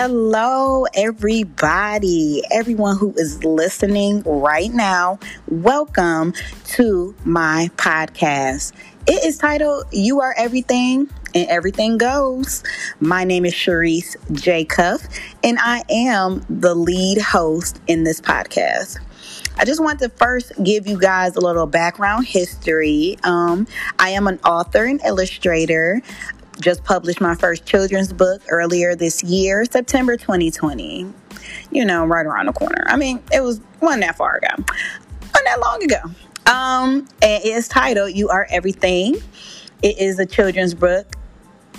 Hello, everybody, everyone who is listening right now. Welcome to my podcast. It is titled You Are Everything and Everything Goes. My name is Charisse J. Cuff, and I am the lead host in this podcast. I just want to first give you guys a little background history. Um, I am an author and illustrator just published my first children's book earlier this year, September 2020. You know, right around the corner. I mean, it was wasn't that far ago, wasn't that long ago. Um, and it's titled "You Are Everything." It is a children's book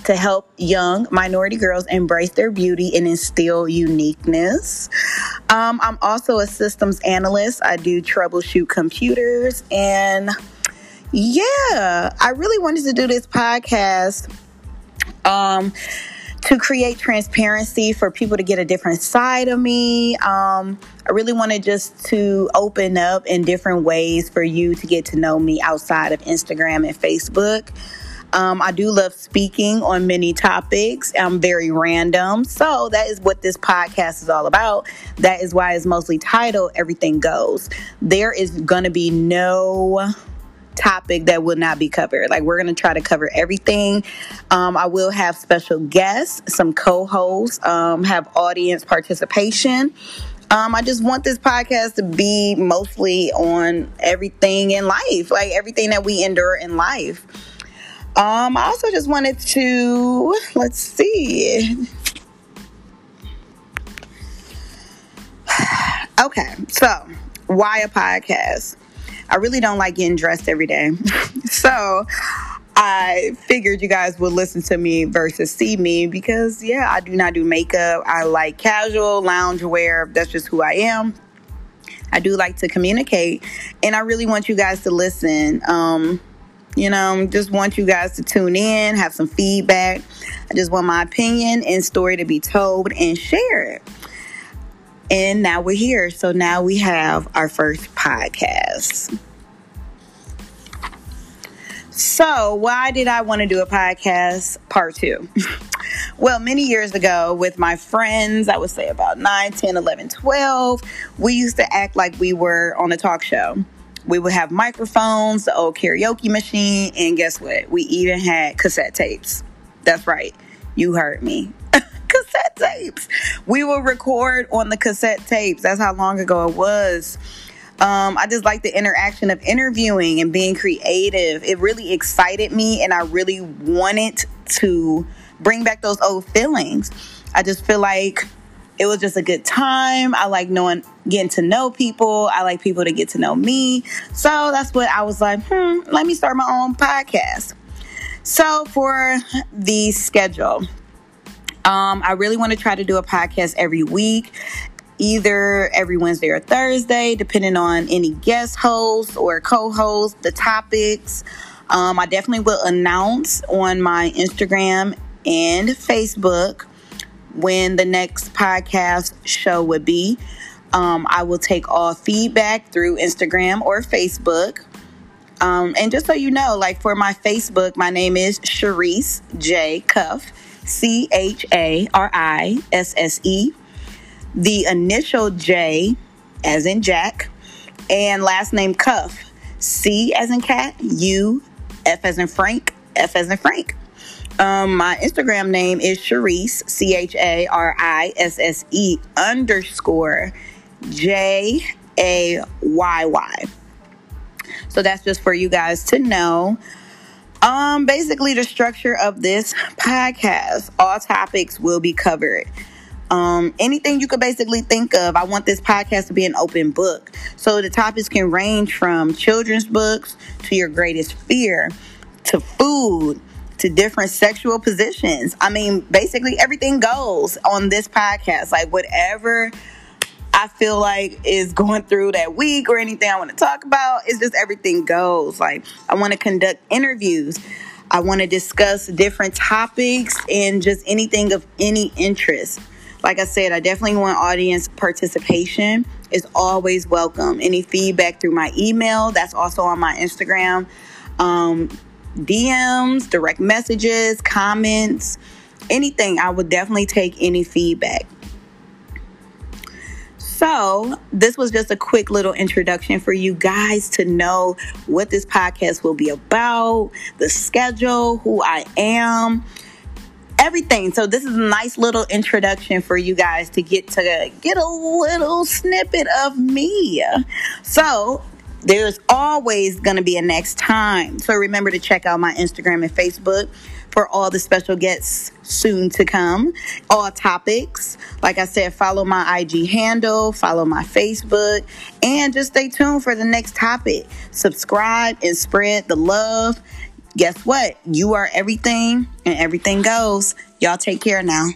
to help young minority girls embrace their beauty and instill uniqueness. Um, I'm also a systems analyst. I do troubleshoot computers and yeah, I really wanted to do this podcast um, to create transparency for people to get a different side of me. Um, I really wanted just to open up in different ways for you to get to know me outside of Instagram and Facebook. Um, I do love speaking on many topics. I'm very random. So that is what this podcast is all about. That is why it's mostly titled Everything Goes. There is going to be no topic that will not be covered. Like we're going to try to cover everything. Um, I will have special guests, some co-hosts, um, have audience participation. Um, I just want this podcast to be mostly on everything in life, like everything that we endure in life. Um, I also just wanted to let's see. okay, so why a podcast? I really don't like getting dressed every day. so I figured you guys would listen to me versus see me because, yeah, I do not do makeup. I like casual lounge wear. That's just who I am. I do like to communicate, and I really want you guys to listen. Um, you know, just want you guys to tune in, have some feedback. I just want my opinion and story to be told and shared. And now we're here. So now we have our first podcast. So, why did I want to do a podcast part two? well, many years ago, with my friends, I would say about 9, 10, 11, 12, we used to act like we were on a talk show. We would have microphones, the old karaoke machine, and guess what? We even had cassette tapes. That's right. You heard me tapes. We will record on the cassette tapes. That's how long ago it was. Um, I just like the interaction of interviewing and being creative. It really excited me, and I really wanted to bring back those old feelings. I just feel like it was just a good time. I like knowing, getting to know people. I like people to get to know me. So that's what I was like, hmm, let me start my own podcast. So for the schedule, um, I really want to try to do a podcast every week, either every Wednesday or Thursday, depending on any guest hosts or co hosts, the topics. Um, I definitely will announce on my Instagram and Facebook when the next podcast show would be. Um, I will take all feedback through Instagram or Facebook. Um, and just so you know, like for my Facebook, my name is Charisse J. Cuff. C H A R I S S E, the initial J as in Jack, and last name Cuff. C as in cat, U, F as in Frank, F as in Frank. Um, my Instagram name is Charisse, C H A R I S S E underscore J A Y Y. So that's just for you guys to know. Um, basically, the structure of this podcast, all topics will be covered. Um, anything you could basically think of. I want this podcast to be an open book. So the topics can range from children's books to your greatest fear to food to different sexual positions. I mean, basically everything goes on this podcast. Like whatever I feel like is going through that week or anything I want to talk about. It's just everything goes. Like, I want to conduct interviews. I want to discuss different topics and just anything of any interest. Like I said, I definitely want audience participation. Is always welcome. Any feedback through my email, that's also on my Instagram. Um, DMs, direct messages, comments, anything. I would definitely take any feedback. So, this was just a quick little introduction for you guys to know what this podcast will be about, the schedule, who I am, everything. So, this is a nice little introduction for you guys to get to get a little snippet of me. So, there's always going to be a next time. So, remember to check out my Instagram and Facebook for all the special guests soon to come, all topics. Like I said, follow my IG handle, follow my Facebook, and just stay tuned for the next topic. Subscribe and spread the love. Guess what? You are everything, and everything goes. Y'all take care now.